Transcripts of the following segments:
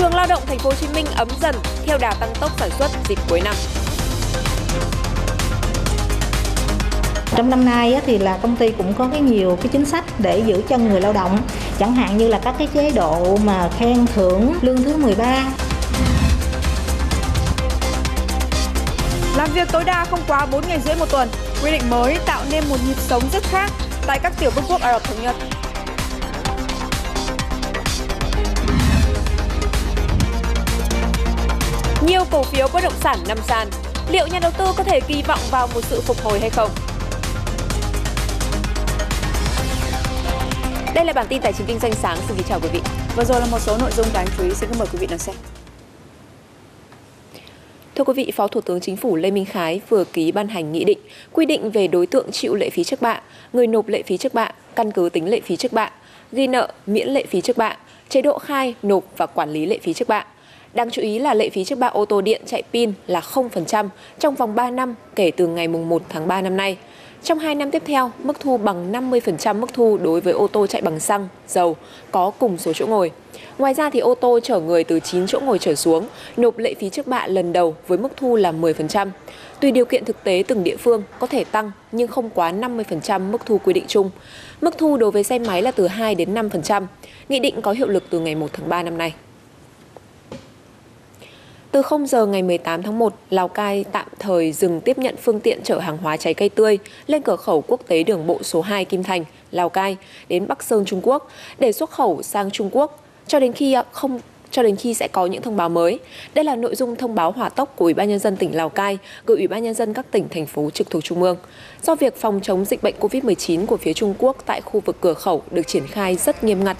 trường lao động thành phố Hồ Chí Minh ấm dần theo đà tăng tốc sản xuất dịp cuối năm. Trong năm nay thì là công ty cũng có cái nhiều cái chính sách để giữ chân người lao động, chẳng hạn như là các cái chế độ mà khen thưởng lương thứ 13. Làm việc tối đa không quá 4 ngày rưỡi một tuần. Quy định mới tạo nên một nhịp sống rất khác tại các tiểu vương quốc Ả Rập Thống Nhất. Nhiều cổ phiếu bất động sản nằm sàn. Liệu nhà đầu tư có thể kỳ vọng vào một sự phục hồi hay không? Đây là bản tin tài chính kinh doanh sáng. Xin kính chào quý vị. Vừa rồi là một số nội dung đáng chú ý. Xin mời quý vị đón xem. Thưa quý vị, Phó Thủ tướng Chính phủ Lê Minh Khái vừa ký ban hành nghị định quy định về đối tượng chịu lệ phí trước bạ, người nộp lệ phí trước bạ, căn cứ tính lệ phí trước bạ, ghi nợ, miễn lệ phí trước bạ, chế độ khai, nộp và quản lý lệ phí trước bạ. Đáng chú ý là lệ phí trước bạ ô tô điện chạy pin là 0% trong vòng 3 năm kể từ ngày 1 tháng 3 năm nay. Trong 2 năm tiếp theo, mức thu bằng 50% mức thu đối với ô tô chạy bằng xăng, dầu, có cùng số chỗ ngồi. Ngoài ra thì ô tô chở người từ 9 chỗ ngồi trở xuống, nộp lệ phí trước bạ lần đầu với mức thu là 10%. Tùy điều kiện thực tế từng địa phương có thể tăng nhưng không quá 50% mức thu quy định chung. Mức thu đối với xe máy là từ 2 đến 5%. Nghị định có hiệu lực từ ngày 1 tháng 3 năm nay. Từ 0 giờ ngày 18 tháng 1, Lào Cai tạm thời dừng tiếp nhận phương tiện chở hàng hóa trái cây tươi lên cửa khẩu quốc tế đường bộ số 2 Kim Thành, Lào Cai đến Bắc Sơn Trung Quốc để xuất khẩu sang Trung Quốc. Cho đến khi không cho đến khi sẽ có những thông báo mới. Đây là nội dung thông báo hỏa tốc của Ủy ban nhân dân tỉnh Lào Cai, gửi Ủy ban nhân dân các tỉnh, thành phố trực thuộc trung ương. Do việc phòng chống dịch bệnh COVID-19 của phía Trung Quốc tại khu vực cửa khẩu được triển khai rất nghiêm ngặt,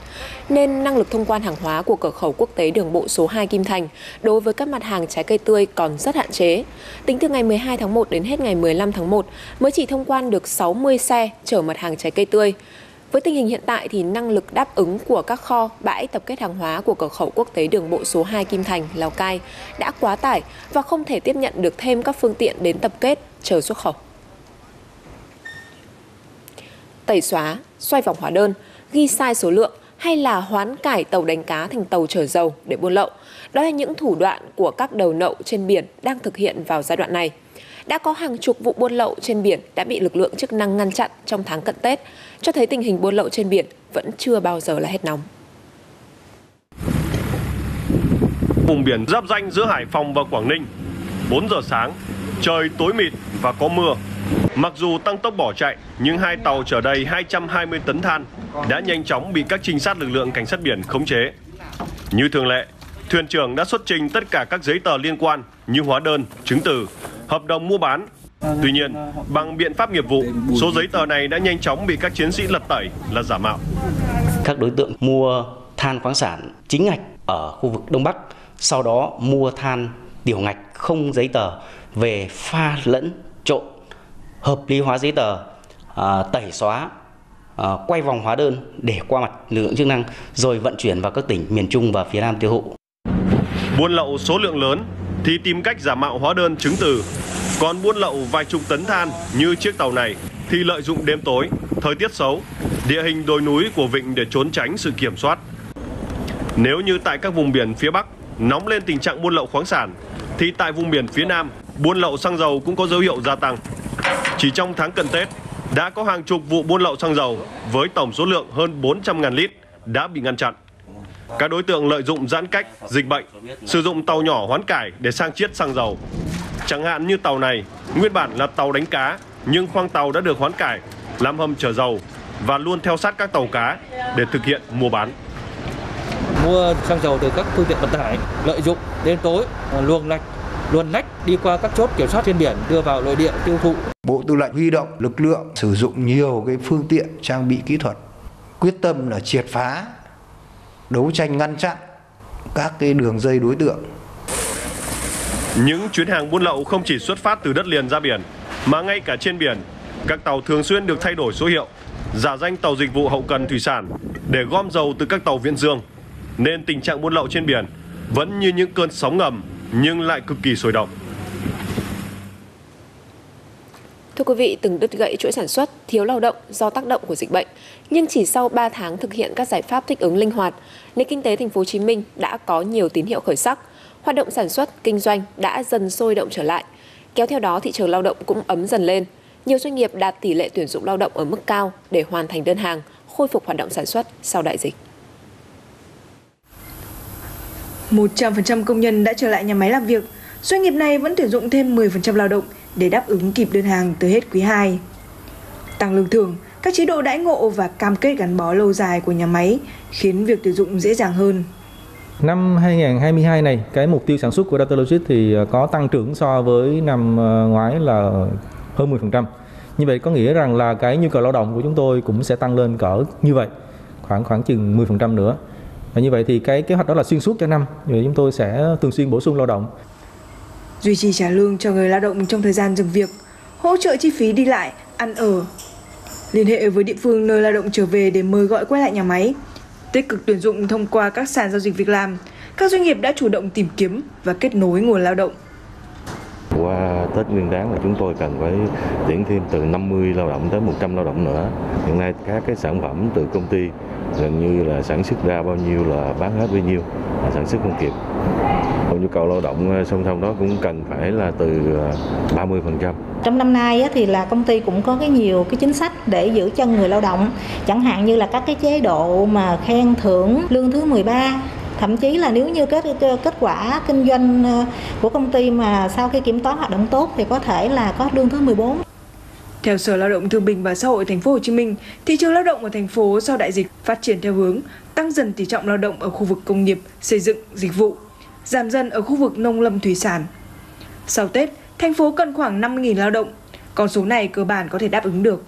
nên năng lực thông quan hàng hóa của cửa khẩu quốc tế đường bộ số 2 Kim Thành đối với các mặt hàng trái cây tươi còn rất hạn chế. Tính từ ngày 12 tháng 1 đến hết ngày 15 tháng 1 mới chỉ thông quan được 60 xe chở mặt hàng trái cây tươi. Với tình hình hiện tại thì năng lực đáp ứng của các kho, bãi tập kết hàng hóa của cửa khẩu quốc tế đường bộ số 2 Kim Thành, Lào Cai đã quá tải và không thể tiếp nhận được thêm các phương tiện đến tập kết chờ xuất khẩu. Tẩy xóa, xoay vòng hóa đơn, ghi sai số lượng hay là hoán cải tàu đánh cá thành tàu chở dầu để buôn lậu. Đó là những thủ đoạn của các đầu nậu trên biển đang thực hiện vào giai đoạn này đã có hàng chục vụ buôn lậu trên biển đã bị lực lượng chức năng ngăn chặn trong tháng cận Tết, cho thấy tình hình buôn lậu trên biển vẫn chưa bao giờ là hết nóng. Vùng biển giáp danh giữa Hải Phòng và Quảng Ninh, 4 giờ sáng, trời tối mịt và có mưa. Mặc dù tăng tốc bỏ chạy, nhưng hai tàu chở đầy 220 tấn than đã nhanh chóng bị các trinh sát lực lượng cảnh sát biển khống chế. Như thường lệ, thuyền trưởng đã xuất trình tất cả các giấy tờ liên quan như hóa đơn, chứng từ, hợp đồng mua bán. Tuy nhiên, bằng biện pháp nghiệp vụ, số giấy tờ này đã nhanh chóng bị các chiến sĩ lật tẩy là giả mạo. Các đối tượng mua than khoáng sản chính ngạch ở khu vực Đông Bắc, sau đó mua than tiểu ngạch không giấy tờ về pha lẫn trộn, hợp lý hóa giấy tờ, à, tẩy xóa, à, quay vòng hóa đơn để qua mặt lực lượng chức năng rồi vận chuyển vào các tỉnh miền Trung và phía Nam tiêu thụ. Buôn lậu số lượng lớn thì tìm cách giả mạo hóa đơn chứng từ. Còn buôn lậu vài chục tấn than như chiếc tàu này thì lợi dụng đêm tối, thời tiết xấu, địa hình đồi núi của vịnh để trốn tránh sự kiểm soát. Nếu như tại các vùng biển phía Bắc nóng lên tình trạng buôn lậu khoáng sản, thì tại vùng biển phía Nam, buôn lậu xăng dầu cũng có dấu hiệu gia tăng. Chỉ trong tháng cận Tết, đã có hàng chục vụ buôn lậu xăng dầu với tổng số lượng hơn 400.000 lít đã bị ngăn chặn. Các đối tượng lợi dụng giãn cách, dịch bệnh, sử dụng tàu nhỏ hoán cải để sang chiết xăng dầu. Chẳng hạn như tàu này, nguyên bản là tàu đánh cá, nhưng khoang tàu đã được hoán cải, làm hầm chở dầu và luôn theo sát các tàu cá để thực hiện mua bán. Mua xăng dầu từ các phương tiện vận tải, lợi dụng đêm tối, luồng lạch, luồn lách đi qua các chốt kiểm soát trên biển đưa vào nội địa tiêu thụ. Bộ Tư lệnh huy động lực lượng sử dụng nhiều cái phương tiện trang bị kỹ thuật quyết tâm là triệt phá đấu tranh ngăn chặn các cái đường dây đối tượng. Những chuyến hàng buôn lậu không chỉ xuất phát từ đất liền ra biển, mà ngay cả trên biển, các tàu thường xuyên được thay đổi số hiệu, giả danh tàu dịch vụ hậu cần thủy sản để gom dầu từ các tàu viễn dương. Nên tình trạng buôn lậu trên biển vẫn như những cơn sóng ngầm nhưng lại cực kỳ sôi động. Thưa quý vị, từng đứt gãy chuỗi sản xuất, thiếu lao động do tác động của dịch bệnh, nhưng chỉ sau 3 tháng thực hiện các giải pháp thích ứng linh hoạt, nền kinh tế thành phố Hồ Chí Minh đã có nhiều tín hiệu khởi sắc. Hoạt động sản xuất, kinh doanh đã dần sôi động trở lại. Kéo theo đó thị trường lao động cũng ấm dần lên. Nhiều doanh nghiệp đạt tỷ lệ tuyển dụng lao động ở mức cao để hoàn thành đơn hàng, khôi phục hoạt động sản xuất sau đại dịch. 100% công nhân đã trở lại nhà máy làm việc. Doanh nghiệp này vẫn tuyển dụng thêm 10% lao động để đáp ứng kịp đơn hàng tới hết quý 2. Tăng lương thưởng, các chế độ đãi ngộ và cam kết gắn bó lâu dài của nhà máy khiến việc tuyển dụng dễ dàng hơn. Năm 2022 này, cái mục tiêu sản xuất của Datalogic thì ờ, có tăng trưởng so với năm ờ, ngoái là hơn 10%. Như vậy có nghĩa rằng là cái nhu cầu lao động của chúng tôi cũng sẽ tăng lên cỡ như vậy, khoảng khoảng chừng 10% nữa. Và như vậy thì cái kế hoạch đó là xuyên suốt cho năm, như vậy chúng tôi sẽ thường xuyên bổ sung lao động. Duy trì trả lương cho người lao động trong thời gian dừng việc, hỗ trợ chi phí đi lại, ăn ở. Liên hệ với địa phương nơi lao động trở về để mời gọi quay lại nhà máy. Tích cực tuyển dụng thông qua các sàn giao dịch việc làm, các doanh nghiệp đã chủ động tìm kiếm và kết nối nguồn lao động. Qua Tết Nguyên đán là chúng tôi cần phải tuyển thêm từ 50 lao động tới 100 lao động nữa. Hiện nay các cái sản phẩm từ công ty gần như là sản xuất ra bao nhiêu là bán hết bấy nhiêu, là sản xuất không kịp. Còn nhu cầu lao động ờ, song song đó cũng cần phải là từ ờ, 30%. Trong năm nay thì là công ty cũng có cái nhiều cái chính sách để giữ chân người lao động, chẳng hạn như là các cái chế độ mà khen thưởng lương thứ 13 thậm chí là nếu như kết kết quả kinh doanh ờ, của công ty mà sau khi kiểm toán hoạt động tốt thì có thể là có lương thứ 14. Theo Sở Lao động Thương binh và Xã hội Thành phố Hồ Chí Minh, thị trường lao động ở thành phố sau đại dịch phát triển theo hướng tăng dần tỷ trọng lao động ở khu vực công nghiệp, xây dựng, dịch vụ, giảm dần ở khu vực nông lâm thủy sản. Sau Tết, thành phố cần khoảng 50.000 lao động, con số này cơ bản có thể đáp ứng được.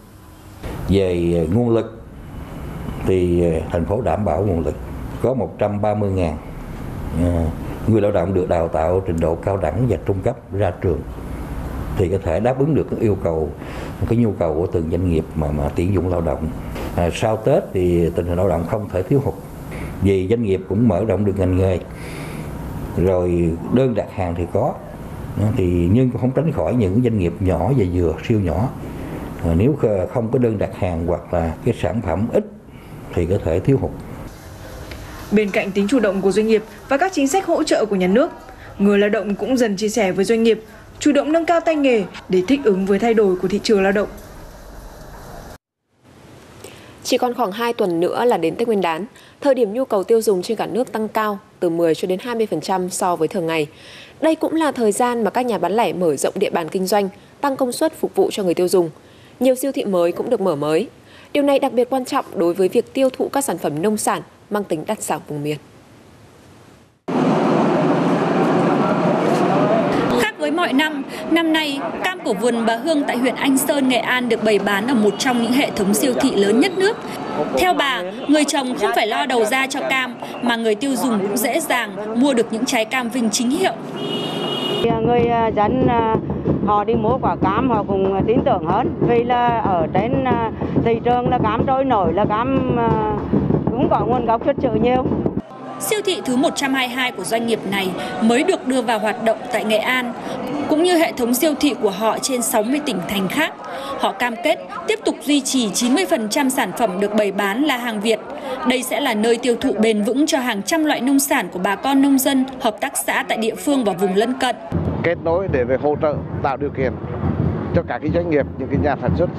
Về nguồn lực thì thành phố đảm bảo nguồn lực có 130.000 à, người lao động được đào tạo trình độ cao đẳng và trung cấp ra trường thì có thể đáp ứng được cái yêu cầu cái nhu cầu của từng doanh nghiệp mà mà tuyển dụng lao động. À, sau Tết thì tình hình lao động không thể thiếu hụt vì doanh nghiệp cũng mở rộng được ngành nghề. Rồi đơn đặt hàng thì có à, thì nhưng cũng không tránh khỏi những doanh nghiệp nhỏ và vừa siêu nhỏ. À, nếu không có đơn đặt hàng hoặc là cái sản phẩm ít thì có thể thiếu hụt. Bên cạnh tính chủ động của doanh nghiệp và các chính sách hỗ trợ của nhà nước, người lao động cũng dần chia sẻ với doanh nghiệp, chủ động nâng cao tay nghề để thích ứng với thay đổi của thị trường lao động. Chỉ còn khoảng 2 tuần nữa là đến Tết Nguyên đán, thời điểm nhu cầu tiêu dùng trên cả nước tăng cao từ 10 cho đến 20% so với thường ngày. Đây cũng là thời gian mà các nhà bán lẻ mở rộng địa bàn kinh doanh, tăng công suất phục vụ cho người tiêu dùng. Nhiều siêu thị mới cũng được mở mới. Điều này đặc biệt quan trọng đối với việc tiêu thụ các sản phẩm nông sản mang tính đặc sản vùng miền. Khác với mọi năm, năm nay cam của vườn bà Hương tại huyện Anh Sơn, Nghệ An được bày bán ở một trong những hệ thống siêu thị lớn nhất nước. Theo bà, người trồng không phải lo đầu ra cho cam mà người tiêu dùng cũng dễ dàng mua được những trái cam vinh chính hiệu. Người à, dân à, họ đi mua quả cam họ cũng tin tưởng hơn vì là ở trên à, thị trường là cam trôi nổi là cam có nguồn gốc xuất xứ nhiều. Siêu thị thứ 122 của doanh nghiệp này mới được đưa vào hoạt động tại Nghệ An, cũng như hệ thống siêu thị của họ trên 60 tỉnh thành khác. Họ cam kết tiếp tục duy trì 90% sản phẩm được bày bán là hàng Việt. Đây sẽ là nơi tiêu thụ bền vững cho hàng trăm loại nông sản của bà con nông dân, hợp tác xã tại địa phương và vùng lân cận. Kết nối để về hỗ trợ tạo điều kiện cho các cái doanh nghiệp, những cái nhà sản xuất,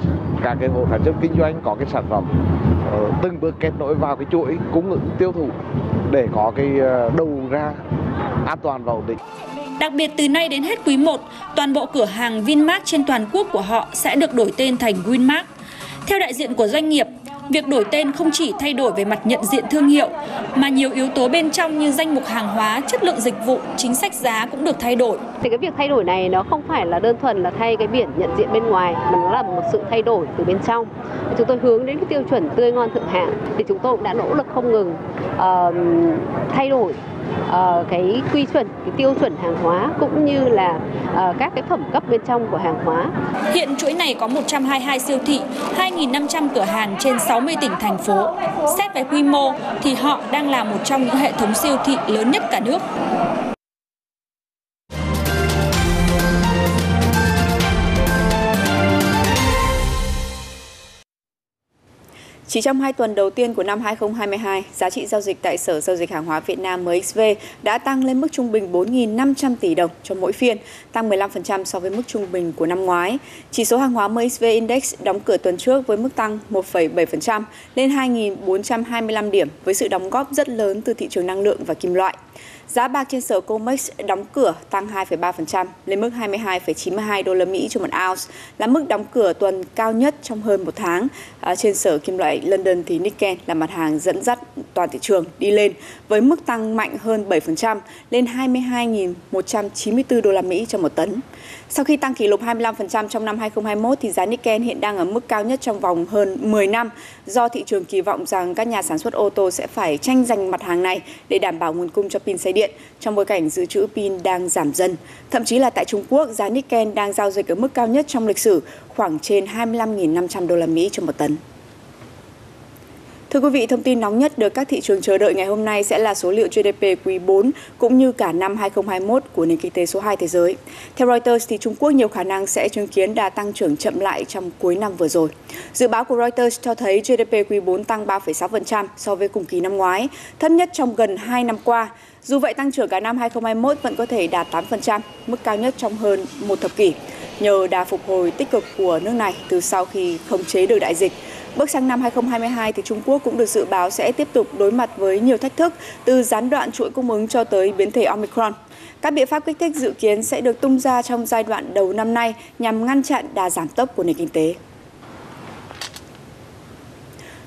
các cái hộ sản xuất kinh doanh có cái sản phẩm ờ, từng bước kết nối vào cái chuỗi cung ứng tiêu thụ để có cái ờ, đầu ra an toàn và ổn định. Đặc biệt từ nay đến hết quý 1, toàn bộ cửa hàng Vinmart trên toàn quốc của họ sẽ được đổi tên thành Winmart. Theo đại diện của doanh nghiệp, Việc đổi tên không chỉ thay đổi về mặt nhận diện thương hiệu, mà nhiều yếu tố bên trong như danh mục hàng hóa, chất lượng dịch vụ, chính sách giá cũng được thay đổi. Thì cái việc thay đổi này nó không phải là đơn thuần là thay cái biển nhận diện bên ngoài, mà nó là một sự thay đổi từ bên trong. Chúng tôi hướng đến cái tiêu chuẩn tươi ngon thượng hạng thì chúng tôi cũng đã nỗ lực không ngừng uh, thay đổi uh, cái quy chuẩn, cái tiêu chuẩn hàng hóa cũng như là uh, các cái phẩm cấp bên trong của hàng hóa. Hiện chuỗi này có 122 siêu thị, 2.500 cửa hàng trên 60 tỉnh thành phố. Xét về quy mô thì họ đang là một trong những hệ thống siêu thị lớn nhất cả nước. Chỉ trong 2 tuần đầu tiên của năm 2022, giá trị giao dịch tại Sở Giao dịch Hàng hóa Việt Nam MXV đã tăng lên mức trung bình 4.500 tỷ đồng cho mỗi phiên, tăng 15% so với mức trung bình của năm ngoái. Chỉ số hàng hóa MXV Index đóng cửa tuần trước với mức tăng 1,7% lên 2.425 điểm với sự đóng góp rất lớn từ thị trường năng lượng và kim loại. Giá bạc trên sở COMEX đóng cửa tăng 2,3% lên mức 22,92 đô la Mỹ cho một ounce, là mức đóng cửa tuần cao nhất trong hơn một tháng. À, trên sở kim loại London thì Nikkei là mặt hàng dẫn dắt toàn thị trường đi lên với mức tăng mạnh hơn 7% lên 22.194 đô la Mỹ cho một tấn. Sau khi tăng kỷ lục 25% trong năm 2021 thì giá Nikken hiện đang ở mức cao nhất trong vòng hơn 10 năm do thị trường kỳ vọng rằng các nhà sản xuất ô tô sẽ phải tranh giành mặt hàng này để đảm bảo nguồn cung cho pin xe điện trong bối cảnh dự trữ pin đang giảm dần. Thậm chí là tại Trung Quốc, giá Nikken đang giao dịch ở mức cao nhất trong lịch sử, khoảng trên 25.500 đô la Mỹ cho một tấn. Thưa quý vị, thông tin nóng nhất được các thị trường chờ đợi ngày hôm nay sẽ là số liệu GDP quý 4 cũng như cả năm 2021 của nền kinh tế số 2 thế giới. Theo Reuters thì Trung Quốc nhiều khả năng sẽ chứng kiến đà tăng trưởng chậm lại trong cuối năm vừa rồi. Dự báo của Reuters cho thấy GDP quý 4 tăng 3,6% so với cùng kỳ năm ngoái, thấp nhất trong gần 2 năm qua. Dù vậy, tăng trưởng cả năm 2021 vẫn có thể đạt 8%, mức cao nhất trong hơn một thập kỷ, nhờ đà phục hồi tích cực của nước này từ sau khi khống chế được đại dịch. Bước sang năm 2022 thì Trung Quốc cũng được dự báo sẽ tiếp tục đối mặt với nhiều thách thức từ gián đoạn chuỗi cung ứng cho tới biến thể Omicron. Các biện pháp kích thích dự kiến sẽ được tung ra trong giai đoạn đầu năm nay nhằm ngăn chặn đà giảm tốc của nền kinh tế.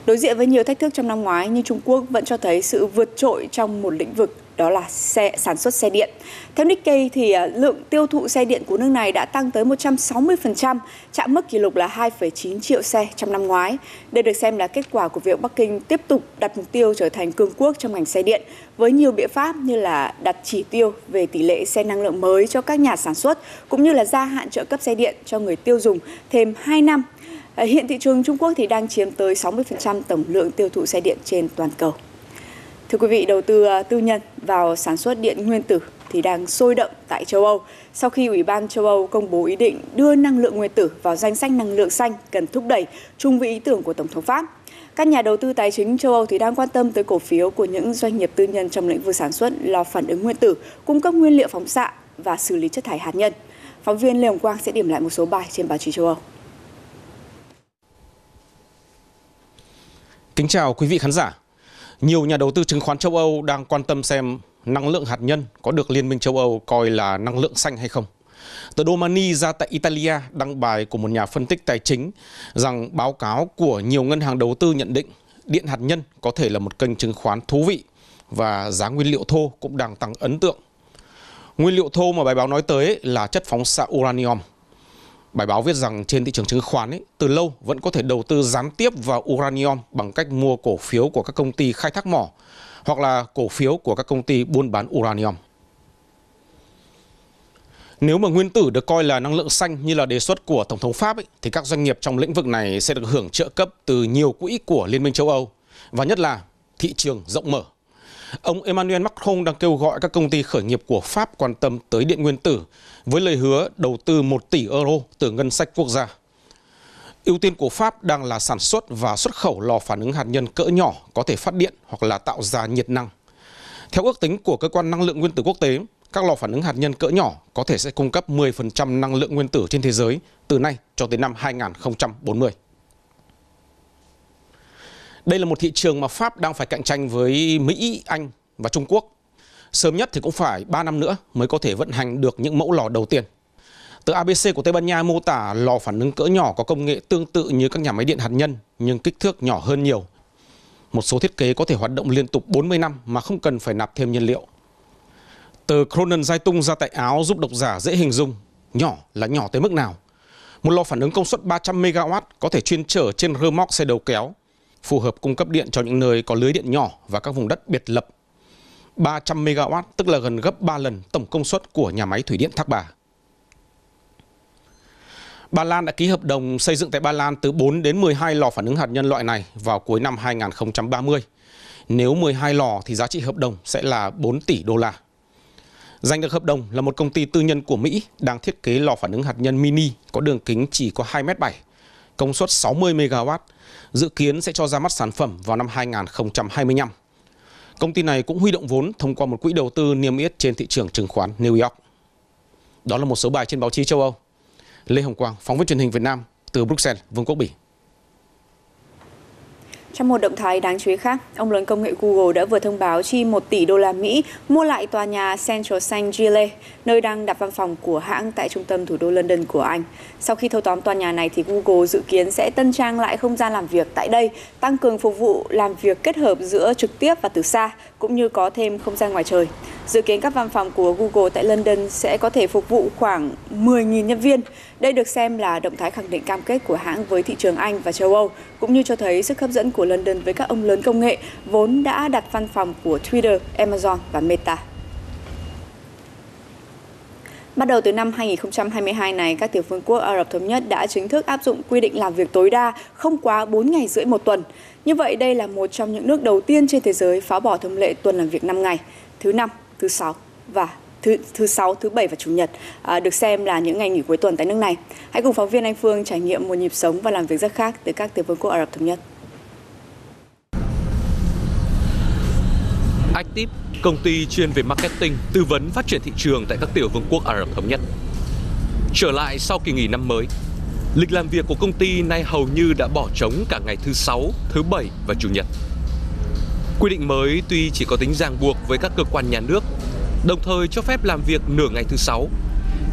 Đối diện với nhiều thách thức trong năm ngoái, nhưng Trung Quốc vẫn cho thấy sự vượt trội trong một lĩnh vực đó là xe sản xuất xe điện. Theo Nikkei thì à, lượng tiêu thụ xe điện của nước này đã tăng tới 160%, chạm mức kỷ lục là 2,9 triệu xe trong năm ngoái. Đây được xem là kết quả của việc Bắc Kinh tiếp tục đặt mục tiêu trở thành cường quốc trong ngành xe điện với nhiều biện pháp như là đặt chỉ tiêu về tỷ lệ xe năng lượng mới cho các nhà sản xuất cũng như là gia hạn trợ cấp xe điện cho người tiêu dùng thêm 2 năm à, Hiện thị trường Trung Quốc thì đang chiếm tới 60% tổng lượng tiêu thụ xe điện trên toàn cầu. Thưa quý vị, đầu tư à, tư nhân vào sản xuất điện nguyên tử thì đang sôi động tại châu Âu sau khi Ủy ban châu Âu công bố ý định đưa năng lượng nguyên tử vào danh sách năng lượng xanh cần thúc đẩy chung với ý tưởng của Tổng thống Pháp. Các nhà đầu tư tài chính châu Âu thì đang quan tâm tới cổ phiếu của những doanh nghiệp tư nhân trong lĩnh vực sản xuất lò phản ứng nguyên tử, cung cấp nguyên liệu phóng xạ và xử lý chất thải hạt nhân. Phóng viên Lê Hồng Quang sẽ điểm lại một số bài trên báo chí châu Âu. Kính chào quý vị khán giả nhiều nhà đầu tư chứng khoán châu Âu đang quan tâm xem năng lượng hạt nhân có được Liên minh châu Âu coi là năng lượng xanh hay không. Tờ Domani ra tại Italia đăng bài của một nhà phân tích tài chính rằng báo cáo của nhiều ngân hàng đầu tư nhận định điện hạt nhân có thể là một kênh chứng khoán thú vị và giá nguyên liệu thô cũng đang tăng ấn tượng. Nguyên liệu thô mà bài báo nói tới là chất phóng xạ uranium – Bài báo viết rằng trên thị trường chứng khoán ấy, từ lâu vẫn có thể đầu tư gián tiếp vào uranium bằng cách mua cổ phiếu của các công ty khai thác mỏ hoặc là cổ phiếu của các công ty buôn bán uranium. Nếu mà nguyên tử được coi là năng lượng xanh như là đề xuất của Tổng thống Pháp ấy, thì các doanh nghiệp trong lĩnh vực này sẽ được hưởng trợ cấp từ nhiều quỹ của Liên minh châu Âu và nhất là thị trường rộng mở. Ông Emmanuel Macron đang kêu gọi các công ty khởi nghiệp của Pháp quan tâm tới điện nguyên tử với lời hứa đầu tư 1 tỷ euro từ ngân sách quốc gia. Ưu tiên của Pháp đang là sản xuất và xuất khẩu lò phản ứng hạt nhân cỡ nhỏ có thể phát điện hoặc là tạo ra nhiệt năng. Theo ước tính của Cơ quan Năng lượng Nguyên tử Quốc tế, các lò phản ứng hạt nhân cỡ nhỏ có thể sẽ cung cấp 10% năng lượng nguyên tử trên thế giới từ nay cho tới năm 2040. Đây là một thị trường mà Pháp đang phải cạnh tranh với Mỹ, Anh và Trung Quốc. Sớm nhất thì cũng phải 3 năm nữa mới có thể vận hành được những mẫu lò đầu tiên. Tờ ABC của Tây Ban Nha mô tả lò phản ứng cỡ nhỏ có công nghệ tương tự như các nhà máy điện hạt nhân nhưng kích thước nhỏ hơn nhiều. Một số thiết kế có thể hoạt động liên tục 40 năm mà không cần phải nạp thêm nhiên liệu. Tờ Cronen Giai Tung ra tại Áo giúp độc giả dễ hình dung nhỏ là nhỏ tới mức nào. Một lò phản ứng công suất 300 MW có thể chuyên chở trên rơ móc xe đầu kéo phù hợp cung cấp điện cho những nơi có lưới điện nhỏ và các vùng đất biệt lập. 300 MW tức là gần gấp 3 lần tổng công suất của nhà máy thủy điện Thác Bà. Ba Lan đã ký hợp đồng xây dựng tại Ba Lan từ 4 đến 12 lò phản ứng hạt nhân loại này vào cuối năm 2030. Nếu 12 lò thì giá trị hợp đồng sẽ là 4 tỷ đô la. Giành được hợp đồng là một công ty tư nhân của Mỹ đang thiết kế lò phản ứng hạt nhân mini có đường kính chỉ có 2m7, công suất 60 MW dự kiến sẽ cho ra mắt sản phẩm vào năm 2025. Công ty này cũng huy động vốn thông qua một quỹ đầu tư niêm yết trên thị trường chứng khoán New York. Đó là một số bài trên báo chí châu Âu. Lê Hồng Quang, phóng viên truyền hình Việt Nam từ Bruxelles, Vương quốc Bỉ. Trong một động thái đáng chú ý khác, ông lớn công nghệ Google đã vừa thông báo chi 1 tỷ đô la Mỹ mua lại tòa nhà Central Saint Giles, nơi đang đặt văn phòng của hãng tại trung tâm thủ đô London của Anh. Sau khi thâu tóm tòa nhà này thì Google dự kiến sẽ tân trang lại không gian làm việc tại đây, tăng cường phục vụ làm việc kết hợp giữa trực tiếp và từ xa, cũng như có thêm không gian ngoài trời. Dự kiến các văn phòng của Google tại London sẽ có thể phục vụ khoảng 10.000 nhân viên. Đây được xem là động thái khẳng định cam kết của hãng với thị trường Anh và châu Âu, cũng như cho thấy sức hấp dẫn của London với các ông lớn công nghệ vốn đã đặt văn phòng của Twitter, Amazon và Meta. Bắt đầu từ năm 2022 này, các tiểu vương quốc Ả Rập Thống Nhất đã chính thức áp dụng quy định làm việc tối đa không quá 4 ngày rưỡi một tuần. Như vậy, đây là một trong những nước đầu tiên trên thế giới phá bỏ thông lệ tuần làm việc 5 ngày, thứ năm, thứ sáu và thứ thứ sáu, thứ bảy và chủ nhật à, được xem là những ngày nghỉ cuối tuần tại nước này. Hãy cùng phóng viên Anh Phương trải nghiệm một nhịp sống và làm việc rất khác từ các tiểu vương quốc Ả Rập Thống Nhất. Active, công ty chuyên về marketing, tư vấn phát triển thị trường tại các tiểu vương quốc Ả Rập Thống Nhất. Trở lại sau kỳ nghỉ năm mới, lịch làm việc của công ty nay hầu như đã bỏ trống cả ngày thứ sáu, thứ bảy và chủ nhật. Quy định mới tuy chỉ có tính ràng buộc với các cơ quan nhà nước, đồng thời cho phép làm việc nửa ngày thứ sáu,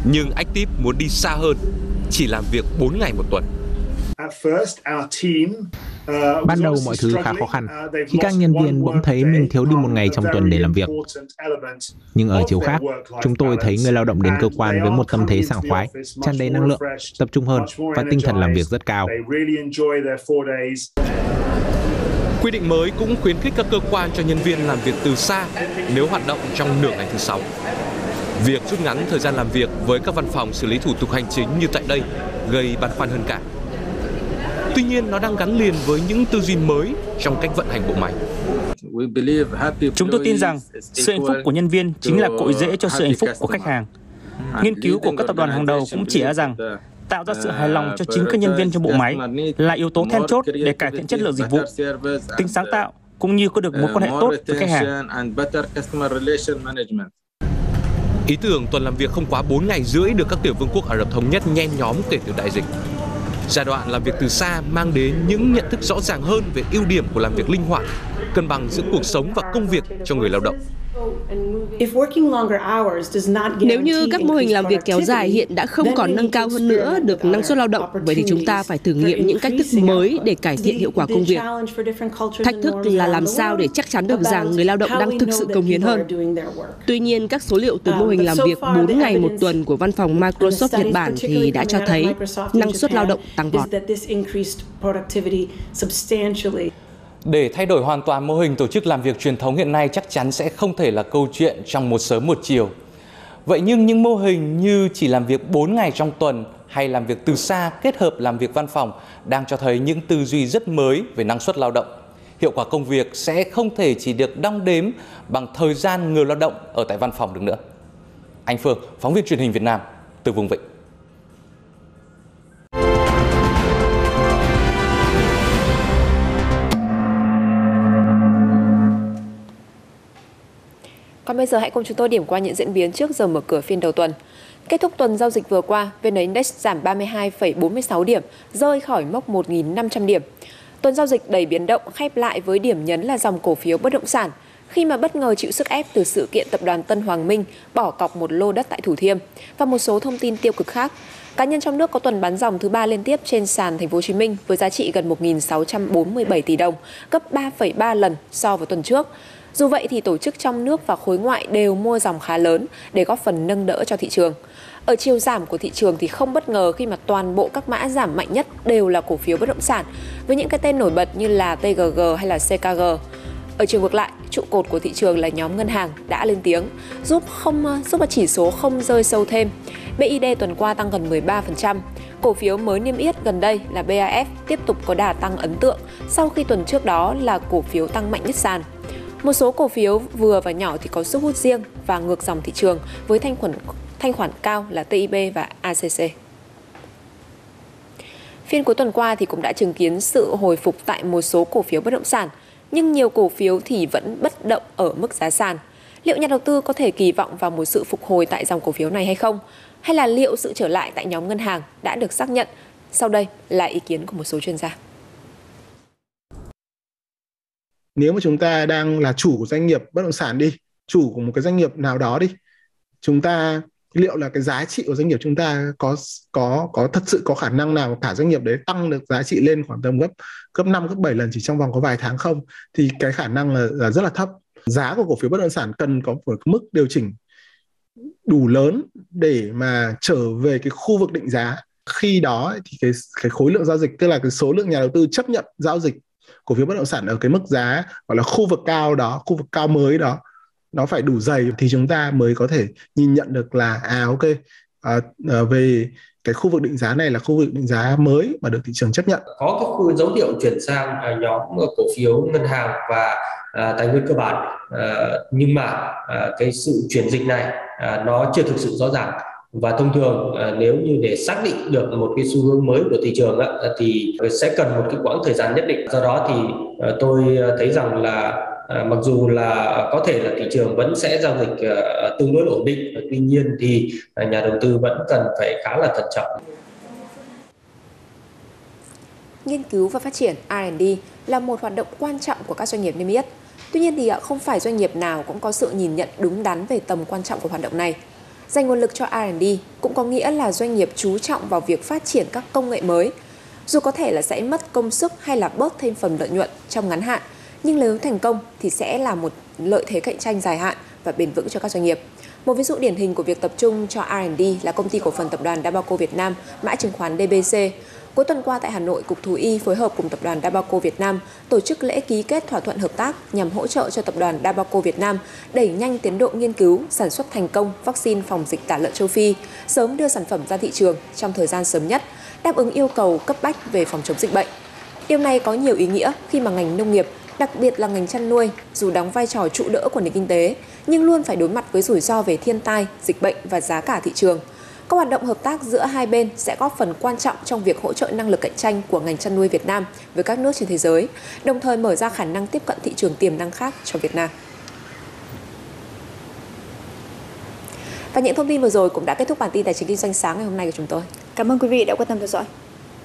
nhưng Active muốn đi xa hơn, chỉ làm việc 4 ngày một tuần. Ban đầu mọi thứ khá khó khăn khi các nhân viên bỗng thấy mình thiếu đi một ngày trong tuần để làm việc. Nhưng ở chiều khác, chúng tôi thấy người lao động đến cơ quan với một tâm thế sảng khoái, tràn đầy năng lượng, tập trung hơn và tinh thần làm việc rất cao. Quy định mới cũng khuyến khích các cơ quan cho nhân viên làm việc từ xa nếu hoạt động trong nửa ngày thứ sáu. Việc rút ngắn thời gian làm việc với các văn phòng xử lý thủ tục hành chính như tại đây gây băn khoăn hơn cả. Tuy nhiên, nó đang gắn liền với những tư duy mới trong cách vận hành bộ máy. Chúng tôi tin rằng sự hạnh phúc của nhân viên chính là cội rễ cho sự hạnh phúc của khách hàng. Nghiên cứu của các tập đoàn hàng đầu cũng chỉ ra rằng tạo ra sự hài lòng cho chính các nhân viên trong bộ máy là yếu tố then chốt để cải thiện chất lượng dịch vụ, tính sáng tạo cũng như có được mối quan hệ tốt với khách hàng. Ý tưởng tuần làm việc không quá 4 ngày rưỡi được các tiểu vương quốc Ả Rập Thống Nhất nhen nhóm kể từ đại dịch. Giai đoạn làm việc từ xa mang đến những nhận thức rõ ràng hơn về ưu điểm của làm việc linh hoạt, cân bằng giữa cuộc sống và công việc cho người lao động. Nếu như các mô hình làm việc kéo dài hiện đã không còn nâng cao hơn nữa được năng suất lao động, vậy thì chúng ta phải thử nghiệm những cách thức mới để cải thiện hiệu quả công việc. Thách thức là làm sao để chắc chắn được rằng người lao động đang thực sự công hiến hơn. Tuy nhiên, các số liệu từ mô hình làm việc 4 ngày một tuần của văn phòng Microsoft Nhật Bản thì đã cho thấy năng suất lao động tăng vọt. Để thay đổi hoàn toàn mô hình tổ chức làm việc truyền thống hiện nay chắc chắn sẽ không thể là câu chuyện trong một sớm một chiều. Vậy nhưng những mô hình như chỉ làm việc 4 ngày trong tuần hay làm việc từ xa kết hợp làm việc văn phòng đang cho thấy những tư duy rất mới về năng suất lao động. Hiệu quả công việc sẽ không thể chỉ được đong đếm bằng thời gian người lao động ở tại văn phòng được nữa. Anh Phương, phóng viên truyền hình Việt Nam từ vùng Vịnh. Còn bây giờ hãy cùng chúng tôi điểm qua những diễn biến trước giờ mở cửa phiên đầu tuần. Kết thúc tuần giao dịch vừa qua, VN Index giảm 32,46 điểm, rơi khỏi mốc 1.500 điểm. Tuần giao dịch đầy biến động khép lại với điểm nhấn là dòng cổ phiếu bất động sản, khi mà bất ngờ chịu sức ép từ sự kiện tập đoàn Tân Hoàng Minh bỏ cọc một lô đất tại Thủ Thiêm và một số thông tin tiêu cực khác. Cá nhân trong nước có tuần bán dòng thứ ba liên tiếp trên sàn Thành phố Hồ Chí Minh với giá trị gần 1.647 tỷ đồng, gấp 3,3 lần so với tuần trước. Dù vậy thì tổ chức trong nước và khối ngoại đều mua dòng khá lớn để góp phần nâng đỡ cho thị trường. Ở chiều giảm của thị trường thì không bất ngờ khi mà toàn bộ các mã giảm mạnh nhất đều là cổ phiếu bất động sản với những cái tên nổi bật như là TGG hay là CKG. Ở chiều ngược lại, trụ cột của thị trường là nhóm ngân hàng đã lên tiếng, giúp không giúp mà chỉ số không rơi sâu thêm. BID tuần qua tăng gần 13%. Cổ phiếu mới niêm yết gần đây là BAF tiếp tục có đà tăng ấn tượng sau khi tuần trước đó là cổ phiếu tăng mạnh nhất sàn. Một số cổ phiếu vừa và nhỏ thì có sức hút riêng và ngược dòng thị trường với thanh khoản thanh khoản cao là TIB và ACC. Phiên cuối tuần qua thì cũng đã chứng kiến sự hồi phục tại một số cổ phiếu bất động sản, nhưng nhiều cổ phiếu thì vẫn bất động ở mức giá sàn. Liệu nhà đầu tư có thể kỳ vọng vào một sự phục hồi tại dòng cổ phiếu này hay không? Hay là liệu sự trở lại tại nhóm ngân hàng đã được xác nhận? Sau đây là ý kiến của một số chuyên gia. Nếu mà chúng ta đang là chủ của doanh nghiệp bất động sản đi, chủ của một cái doanh nghiệp nào đó đi, chúng ta liệu là cái giá trị của doanh nghiệp chúng ta có có có thật sự có khả năng nào cả doanh nghiệp đấy tăng được giá trị lên khoảng tầm gấp gấp 5 gấp 7 lần chỉ trong vòng có vài tháng không? Thì cái khả năng là, là rất là thấp. Giá của cổ phiếu bất động sản cần có một mức điều chỉnh đủ lớn để mà trở về cái khu vực định giá. Khi đó thì cái cái khối lượng giao dịch tức là cái số lượng nhà đầu tư chấp nhận giao dịch cổ phiếu bất động sản ở cái mức giá gọi là khu vực cao đó khu vực cao mới đó nó phải đủ dày thì chúng ta mới có thể nhìn nhận được là à ok à, à, về cái khu vực định giá này là khu vực định giá mới mà được thị trường chấp nhận. Có các dấu hiệu chuyển sang à, nhóm cổ phiếu ngân hàng và à, tài nguyên cơ bản à, nhưng mà à, cái sự chuyển dịch này à, nó chưa thực sự rõ ràng và thông thường à, nếu như để xác định được một cái xu hướng mới của thị trường á, thì sẽ cần một cái quãng thời gian nhất định do đó thì à, tôi à, thấy rằng là À, mặc dù là có thể là thị trường vẫn sẽ giao dịch à, tương đối ổn định tuy nhiên thì à, nhà đầu tư vẫn cần phải khá là thận trọng nghiên cứu và phát triển R&D là một hoạt động quan trọng của các doanh nghiệp niêm yết. Tuy nhiên thì không phải doanh nghiệp nào cũng có sự nhìn nhận đúng đắn về tầm quan trọng của hoạt động này. Dành nguồn lực cho R&D cũng có nghĩa là doanh nghiệp chú trọng vào việc phát triển các công nghệ mới. Dù có thể là sẽ mất công sức hay là bớt thêm phần lợi nhuận trong ngắn hạn, nhưng nếu thành công thì sẽ là một lợi thế cạnh tranh dài hạn và bền vững cho các doanh nghiệp. Một ví dụ điển hình của việc tập trung cho R&D là công ty cổ phần tập đoàn Dabaco Việt Nam, mã chứng khoán DBC. Cuối tuần qua tại Hà Nội, Cục Thú y phối hợp cùng tập đoàn Dabaco Việt Nam tổ chức lễ ký kết thỏa thuận hợp tác nhằm hỗ trợ cho tập đoàn Dabaco Việt Nam đẩy nhanh tiến độ nghiên cứu, sản xuất thành công vaccine phòng dịch tả lợn châu Phi, sớm đưa sản phẩm ra thị trường trong thời gian sớm nhất, đáp ứng yêu cầu cấp bách về phòng chống dịch bệnh. Điều này có nhiều ý nghĩa khi mà ngành nông nghiệp đặc biệt là ngành chăn nuôi, dù đóng vai trò trụ đỡ của nền kinh tế, nhưng luôn phải đối mặt với rủi ro về thiên tai, dịch bệnh và giá cả thị trường. Các hoạt động hợp tác giữa hai bên sẽ góp phần quan trọng trong việc hỗ trợ năng lực cạnh tranh của ngành chăn nuôi Việt Nam với các nước trên thế giới, đồng thời mở ra khả năng tiếp cận thị trường tiềm năng khác cho Việt Nam. Và những thông tin vừa rồi cũng đã kết thúc bản tin tài chính kinh doanh sáng ngày hôm nay của chúng tôi. Cảm ơn quý vị đã quan tâm theo dõi.